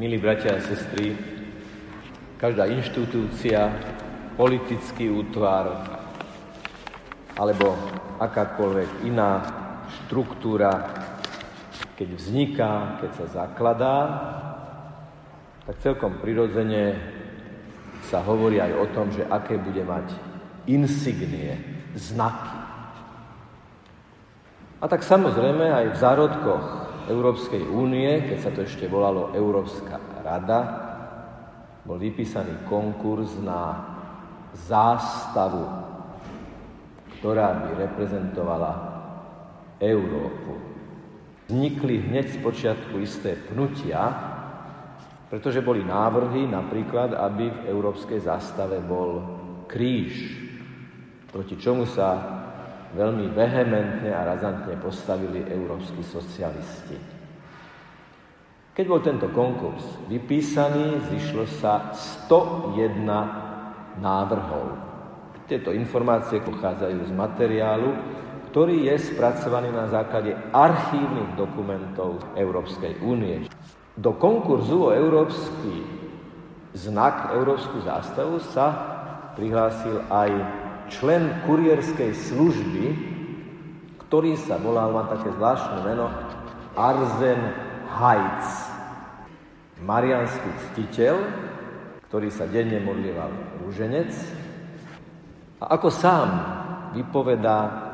Milí bratia a sestry, každá inštitúcia, politický útvar alebo akákoľvek iná štruktúra, keď vzniká, keď sa zakladá, tak celkom prirodzene sa hovorí aj o tom, že aké bude mať insignie, znaky. A tak samozrejme aj v zárodkoch Európskej únie, keď sa to ešte volalo Európska rada, bol vypísaný konkurs na zástavu, ktorá by reprezentovala Európu. Vznikli hneď z počiatku isté pnutia, pretože boli návrhy napríklad, aby v európskej zástave bol kríž, proti čomu sa veľmi vehementne a razantne postavili európsky socialisti. Keď bol tento konkurs vypísaný, zišlo sa 101 návrhov. Tieto informácie pochádzajú z materiálu, ktorý je spracovaný na základe archívnych dokumentov Európskej únie. Do konkurzu o európsky znak, európsku zástavu sa prihlásil aj člen kurierskej služby, ktorý sa volal, má také zvláštne meno, Arzen Hajc. Marianský ctiteľ, ktorý sa denne modlieval rúženec. A ako sám vypovedá,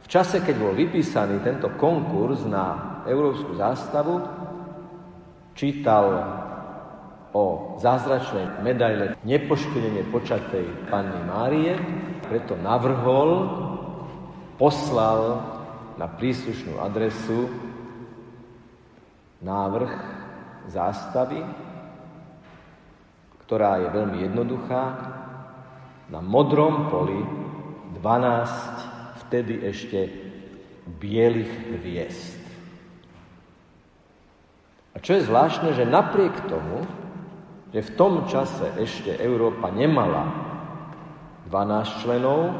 v čase, keď bol vypísaný tento konkurs na európsku zástavu, čítal o zázračnej medaile nepoškodenie počatej Panny Márie, preto navrhol, poslal na príslušnú adresu návrh zástavy, ktorá je veľmi jednoduchá, na modrom poli 12 vtedy ešte bielých hviezd. A čo je zvláštne, že napriek tomu, že v tom čase ešte Európa nemala 12 členov,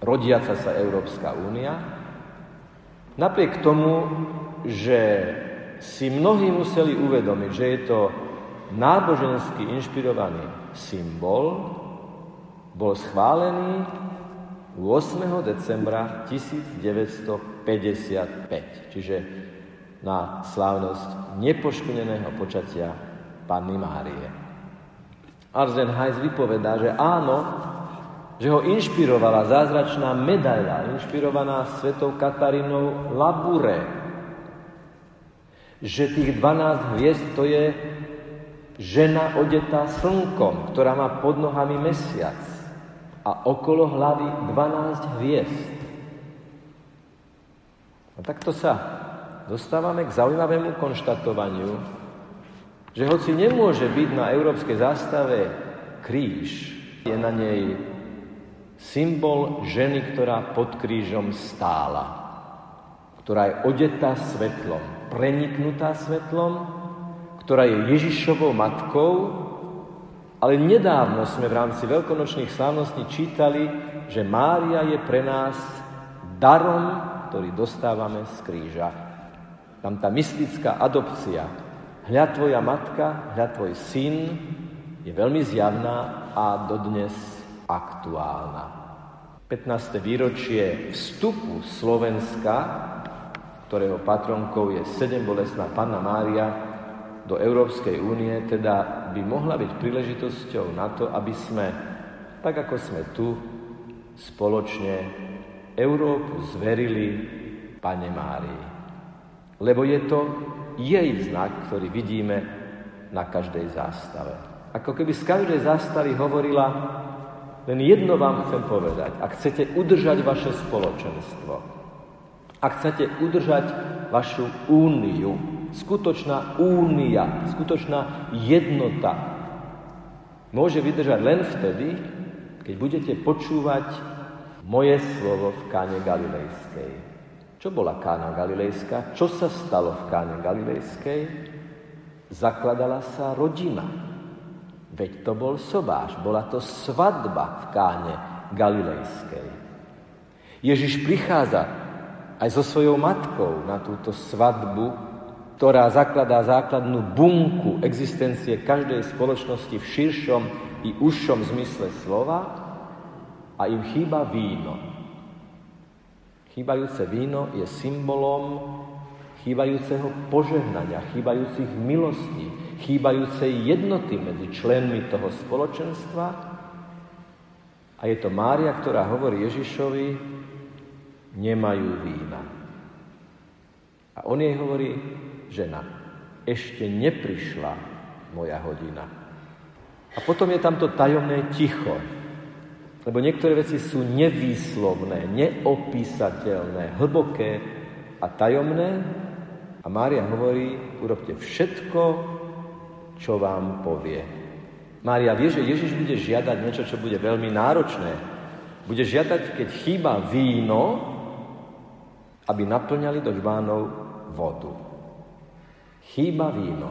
rodiaca sa Európska únia, napriek tomu, že si mnohí museli uvedomiť, že je to nábožensky inšpirovaný symbol, bol schválený 8. decembra 1955, čiže na slávnosť nepoškodeného počatia Panny Márie. Arzen Heiss vypovedá, že áno, že ho inšpirovala zázračná medaila, inšpirovaná svetou Katarínou Labure. Že tých 12 hviezd to je žena odetá slnkom, ktorá má pod nohami mesiac a okolo hlavy 12 hviezd. A takto sa dostávame k zaujímavému konštatovaniu, že hoci nemôže byť na európskej zástave kríž, je na nej symbol ženy, ktorá pod krížom stála, ktorá je odetá svetlom, preniknutá svetlom, ktorá je Ježišovou matkou, ale nedávno sme v rámci veľkonočných slávností čítali, že Mária je pre nás darom, ktorý dostávame z kríža. Tam tá mystická adopcia, Hľa tvoja matka, hľa tvoj syn je veľmi zjavná a dodnes aktuálna. 15. výročie vstupu Slovenska, ktorého patronkou je sedem bolestná Panna Mária, do Európskej únie, teda by mohla byť príležitosťou na to, aby sme, tak ako sme tu, spoločne Európu zverili Pane Márii. Lebo je to jej znak, ktorý vidíme na každej zástave. Ako keby z každej zástavy hovorila, len jedno vám chcem povedať. Ak chcete udržať vaše spoločenstvo, ak chcete udržať vašu úniu, skutočná únia, skutočná jednota, môže vydržať len vtedy, keď budete počúvať moje slovo v káne Galilejskej. Čo bola Kána Galilejská? Čo sa stalo v Káne Galilejskej? Zakladala sa rodina. Veď to bol sobáš, bola to svadba v Káne Galilejskej. Ježiš prichádza aj so svojou matkou na túto svadbu ktorá zakladá základnú bunku existencie každej spoločnosti v širšom i užšom zmysle slova a im chýba víno. Chýbajúce víno je symbolom chýbajúceho požehnania, chýbajúcich milostí, chýbajúcej jednoty medzi členmi toho spoločenstva. A je to Mária, ktorá hovorí Ježišovi, nemajú vína. A on jej hovorí, žena, ešte neprišla moja hodina. A potom je tam to tajomné ticho, lebo niektoré veci sú nevýslovné, neopísateľné, hlboké a tajomné. A Mária hovorí, urobte všetko, čo vám povie. Mária vie, že Ježiš bude žiadať niečo, čo bude veľmi náročné. Bude žiadať, keď chýba víno, aby naplňali do žbánov vodu. Chýba víno.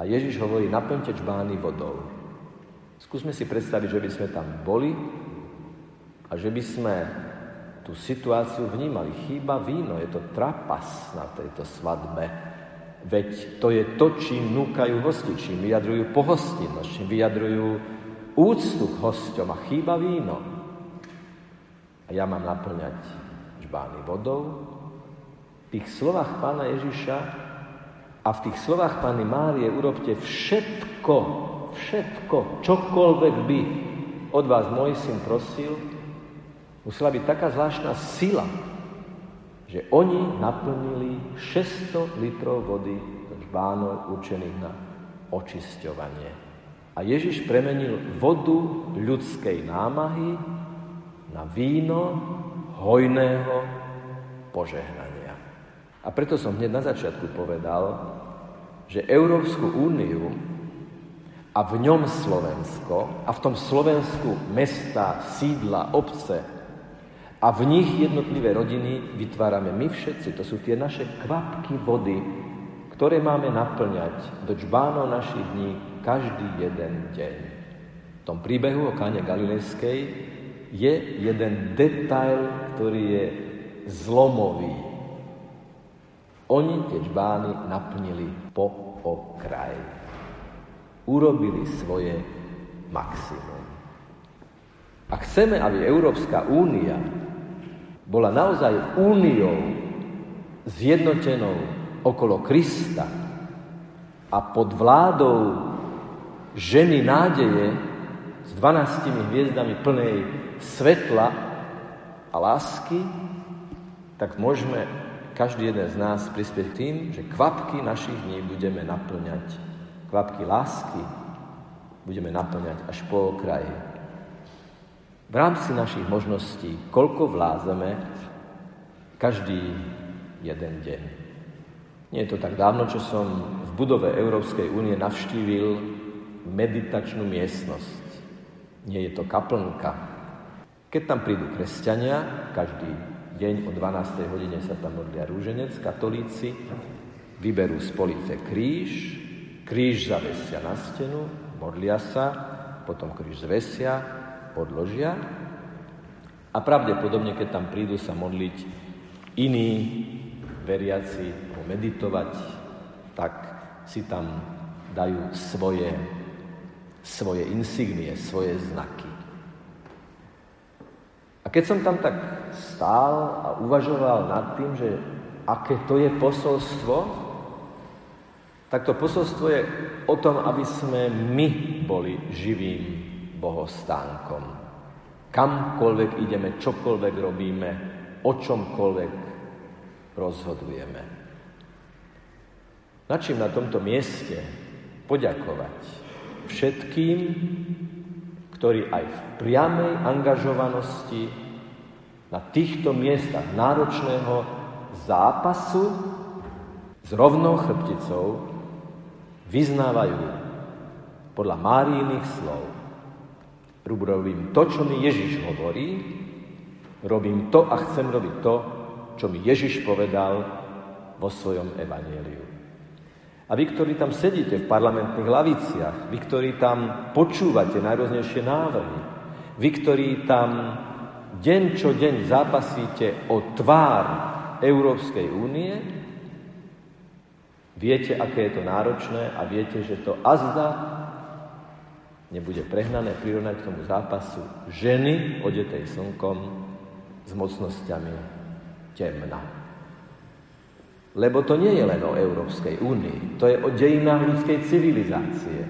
A Ježiš hovorí, naplňte žbány vodou. Skúsme si predstaviť, že by sme tam boli a že by sme tú situáciu vnímali. Chýba víno, je to trapas na tejto svadbe. Veď to je to, čím núkajú hosti, čím vyjadrujú pohostinnosť, čím vyjadrujú úctu k hosťom a chýba víno. A ja mám naplňať žbány vodou. V tých slovách pána Ježiša a v tých slovách Pány Márie urobte všetko, všetko, čokoľvek by od vás môj syn prosil, musela byť taká zvláštna sila, že oni naplnili 600 litrov vody do žbánov určených na očisťovanie. A Ježiš premenil vodu ľudskej námahy na víno hojného požehnania. A preto som hneď na začiatku povedal, že Európsku úniu a v ňom Slovensko a v tom Slovensku mesta, sídla, obce a v nich jednotlivé rodiny vytvárame my všetci. To sú tie naše kvapky vody, ktoré máme naplňať do čbánov našich dní každý jeden deň. V tom príbehu o káne Galilejskej je jeden detail, ktorý je zlomový. Oni tie čbány naplnili po okraj. Urobili svoje maximum. A chceme, aby Európska únia bola naozaj úniou zjednotenou okolo Krista a pod vládou ženy nádeje s dvanáctimi hviezdami plnej svetla a lásky, tak môžeme každý jeden z nás prispieť k tým, že kvapky našich dní budeme naplňať, kvapky lásky budeme naplňať až po okraji. V rámci našich možností, koľko vlázeme každý jeden deň. Nie je to tak dávno, čo som v budove Európskej únie navštívil meditačnú miestnosť. Nie je to kaplnka. Keď tam prídu kresťania, každý deň o 12. hodine sa tam modlia rúženec, katolíci vyberú z police kríž, kríž zavesia na stenu, modlia sa, potom kríž zvesia, podložia a pravdepodobne, keď tam prídu sa modliť iní veriaci, meditovať, tak si tam dajú svoje, svoje insignie, svoje znaky. A keď som tam tak stál a uvažoval nad tým, že aké to je posolstvo, tak to posolstvo je o tom, aby sme my boli živým bohostánkom. Kamkoľvek ideme, čokoľvek robíme, o čomkoľvek rozhodujeme. Na čím na tomto mieste poďakovať všetkým, ktorí aj v priamej angažovanosti na týchto miestach náročného zápasu s rovnou chrbticou vyznávajú podľa Máriiných slov. Robím to, čo mi Ježiš hovorí, robím to a chcem robiť to, čo mi Ježiš povedal vo svojom evaníliu. A vy, ktorí tam sedíte v parlamentných laviciach, vy, ktorí tam počúvate najrôznejšie návrhy, vy, ktorí tam deň čo deň zápasíte o tvár Európskej únie, Viete, aké je to náročné a viete, že to azda nebude prehnané prirovnať k tomu zápasu ženy odetej slnkom s mocnosťami temna. Lebo to nie je len o Európskej únii, to je o dejinách ľudskej civilizácie.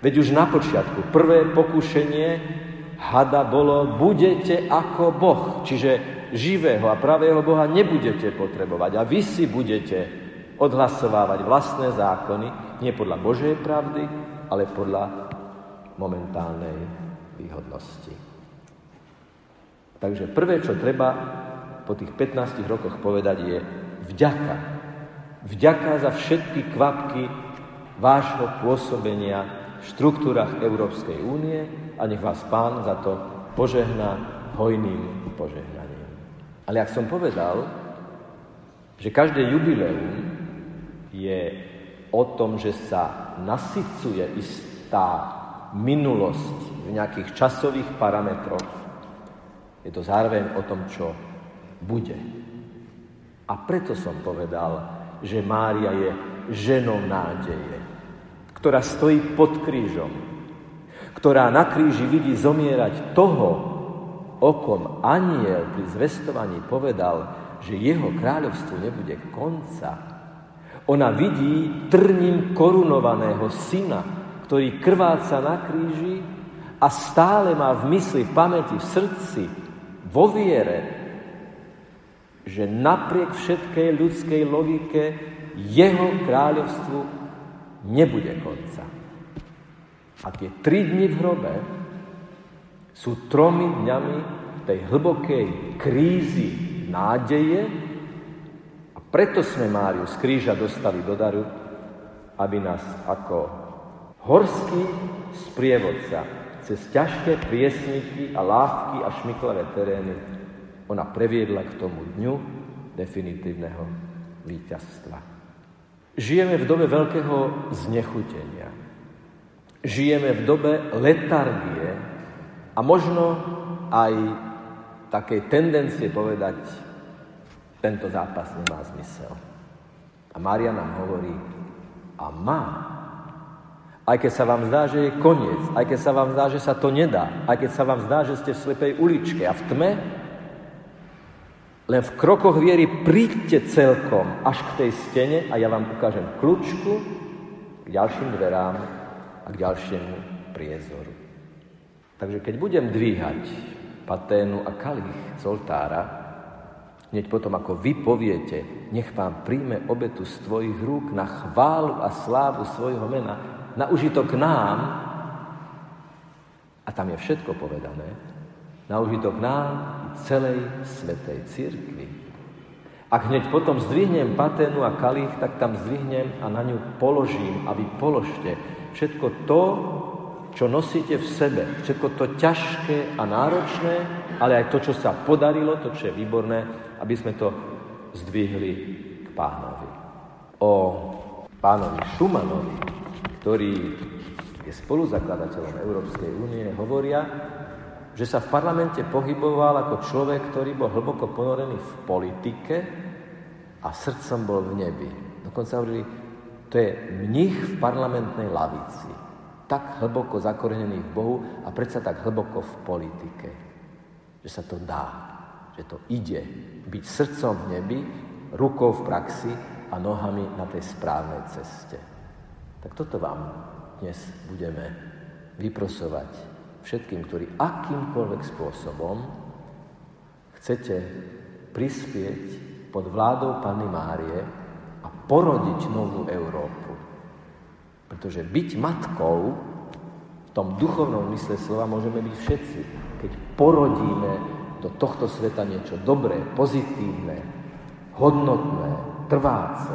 Veď už na počiatku prvé pokušenie hada bolo budete ako Boh, čiže živého a pravého Boha nebudete potrebovať a vy si budete odhlasovávať vlastné zákony, nie podľa Božej pravdy, ale podľa momentálnej výhodnosti. Takže prvé, čo treba po tých 15 rokoch povedať, je vďaka. Vďaka za všetky kvapky vášho pôsobenia v štruktúrach Európskej únie a nech vás Pán za to požehná hojným požehnaním. Ale ak som povedal, že každé jubileum je o tom, že sa nasycuje istá minulosť v nejakých časových parametroch. Je to zároveň o tom, čo bude. A preto som povedal, že Mária je ženou nádeje, ktorá stojí pod krížom, ktorá na kríži vidí zomierať toho, o kom aniel pri zvestovaní povedal, že jeho kráľovstvu nebude konca, ona vidí trním korunovaného syna, ktorý krváca na kríži a stále má v mysli, v pamäti, v srdci, vo viere, že napriek všetkej ľudskej logike jeho kráľovstvu nebude konca. A tie tri dni v hrobe sú tromi dňami tej hlbokej krízy nádeje, preto sme Máriu z kríža dostali do daru, aby nás ako horský sprievodca cez ťažké priesniky a lávky a šmiklavé terény ona previedla k tomu dňu definitívneho víťazstva. Žijeme v dobe veľkého znechutenia. Žijeme v dobe letargie a možno aj takej tendencie povedať, tento zápas nemá zmysel. A Mária nám hovorí, a má. Aj keď sa vám zdá, že je koniec, aj keď sa vám zdá, že sa to nedá, aj keď sa vám zdá, že ste v slepej uličke a v tme, len v krokoch viery príďte celkom až k tej stene a ja vám ukážem kľúčku k ďalším dverám a k ďalšiemu priezoru. Takže keď budem dvíhať paténu a kalich z oltára, Hneď potom, ako vy poviete, nech vám príjme obetu z tvojich rúk na chválu a slávu svojho mena, na užitok nám, a tam je všetko povedané, na užitok nám i celej svetej církvi. Ak hneď potom zdvihnem paténu a kalich, tak tam zdvihnem a na ňu položím a vy položte všetko to, čo nosíte v sebe, všetko to ťažké a náročné, ale aj to, čo sa podarilo, to, čo je výborné, aby sme to zdvihli k pánovi. O pánovi Šumanovi, ktorý je spoluzakladateľom Európskej únie, hovoria, že sa v parlamente pohyboval ako človek, ktorý bol hlboko ponorený v politike a srdcom bol v nebi. Dokonca hovorili, to je mních v parlamentnej lavici. Tak hlboko zakorenený v Bohu a predsa tak hlboko v politike. Že sa to dá, že to ide byť srdcom v nebi, rukou v praxi a nohami na tej správnej ceste. Tak toto vám dnes budeme vyprosovať všetkým, ktorí akýmkoľvek spôsobom chcete prispieť pod vládou Panny Márie a porodiť novú Európu. Pretože byť matkou v tom duchovnom mysle slova môžeme byť všetci, keď porodíme do tohto sveta niečo dobré, pozitívne, hodnotné, trváce.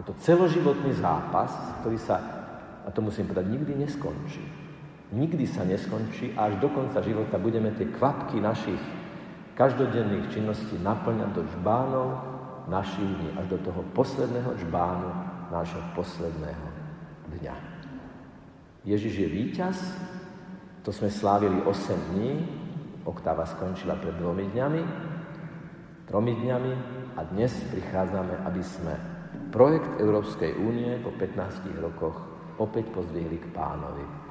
Je to celoživotný zápas, ktorý sa, a to musím povedať, nikdy neskončí. Nikdy sa neskončí a až do konca života budeme tie kvapky našich každodenných činností naplňať do žbánov našich dní, až do toho posledného žbánu nášho posledného dňa. Ježiš je víťaz, to sme slávili 8 dní, Oktáva skončila pred dvomi dňami, tromi dňami a dnes prichádzame, aby sme projekt Európskej únie po 15 rokoch opäť pozdvihli k pánovi.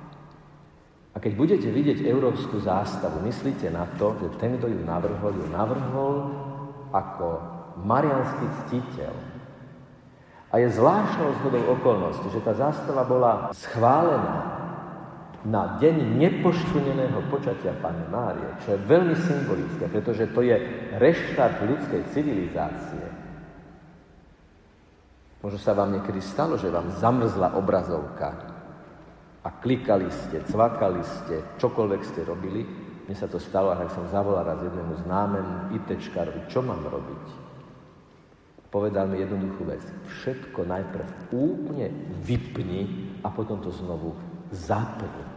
A keď budete vidieť európsku zástavu, myslíte na to, že ten, kto ju navrhol, ju navrhol ako marianský ctiteľ. A je zvláštnou zhodou okolnosti, že tá zástava bola schválená na deň nepoškvrneného počatia Pane Márie, čo je veľmi symbolické, pretože to je reštart ľudskej civilizácie. Možno sa vám niekedy stalo, že vám zamrzla obrazovka a klikali ste, cvakali ste, čokoľvek ste robili. Mne sa to stalo, a tak som zavolal raz jednému známemu ITčkarovi, čo mám robiť. Povedal mi jednoduchú vec. Všetko najprv úplne vypni a potom to znovu zapni.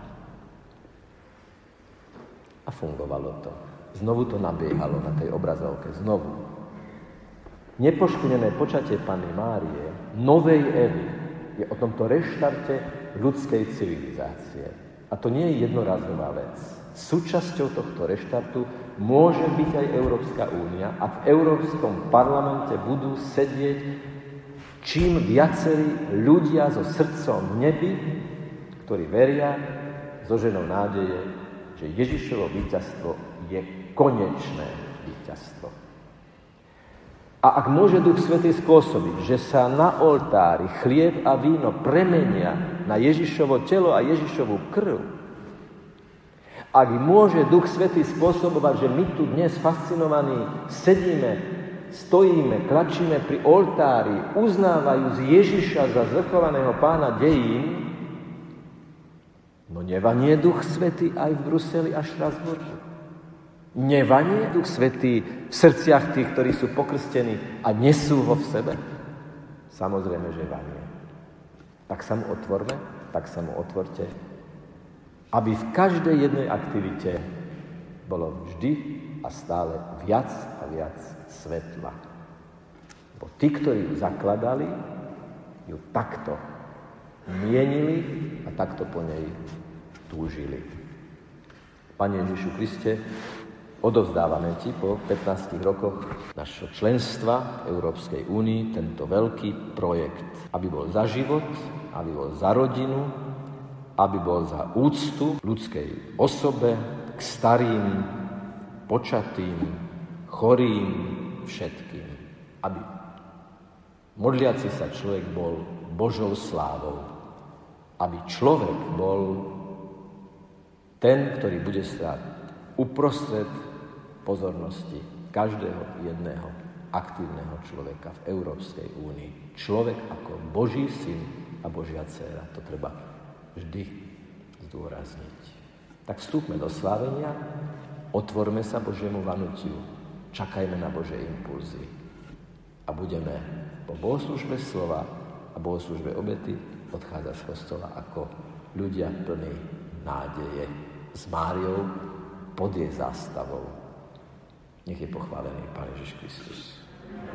A fungovalo to. Znovu to nabiehalo na tej obrazovke. Znovu. Nepoškvrnené počatie Panny Márie, novej Evy, je o tomto reštarte ľudskej civilizácie. A to nie je jednorazová vec. Súčasťou tohto reštartu môže byť aj Európska únia a v Európskom parlamente budú sedieť čím viacerí ľudia so srdcom v ktorí veria so ženou nádeje, že Ježišovo víťazstvo je konečné víťazstvo. A ak môže Duch Svetý spôsobiť, že sa na oltári chlieb a víno premenia na Ježišovo telo a Ježišovu krv, ak môže Duch Svetý spôsobovať, že my tu dnes fascinovaní sedíme, stojíme, klačíme pri oltári, uznávajúc Ježiša za zvrchovaného pána dejín, no nevanie Duch Svetý aj v Bruseli a Štrasburgu. Nevanie Duch Svetý v srdciach tých, ktorí sú pokrstení a nesú ho v sebe? Samozrejme, že vanie. Tak sa mu otvorme, tak sa mu otvorte, aby v každej jednej aktivite bolo vždy a stále viac a viac svetla. Bo tí, ktorí ju zakladali, ju takto mienili a takto po nej túžili. Pane Ježišu Kriste, Odovzdávame ti po 15 rokoch našho členstva Európskej únii tento veľký projekt, aby bol za život, aby bol za rodinu, aby bol za úctu ľudskej osobe k starým, počatým, chorým, všetkým. Aby modliaci sa človek bol Božou slávou. Aby človek bol ten, ktorý bude stáť uprostred pozornosti každého jedného aktívneho človeka v Európskej únii. Človek ako Boží syn a Božia dcera. To treba vždy zdôrazniť. Tak vstúpme do slávenia, otvorme sa Božiemu vanutiu, čakajme na Božie impulzy a budeme po bohoslužbe slova a bohoslužbe obety odchádzať z kostola ako ľudia plní nádeje s Máriou pod jej zástavou. Nech je pochválený Pán Ježiš Kristus.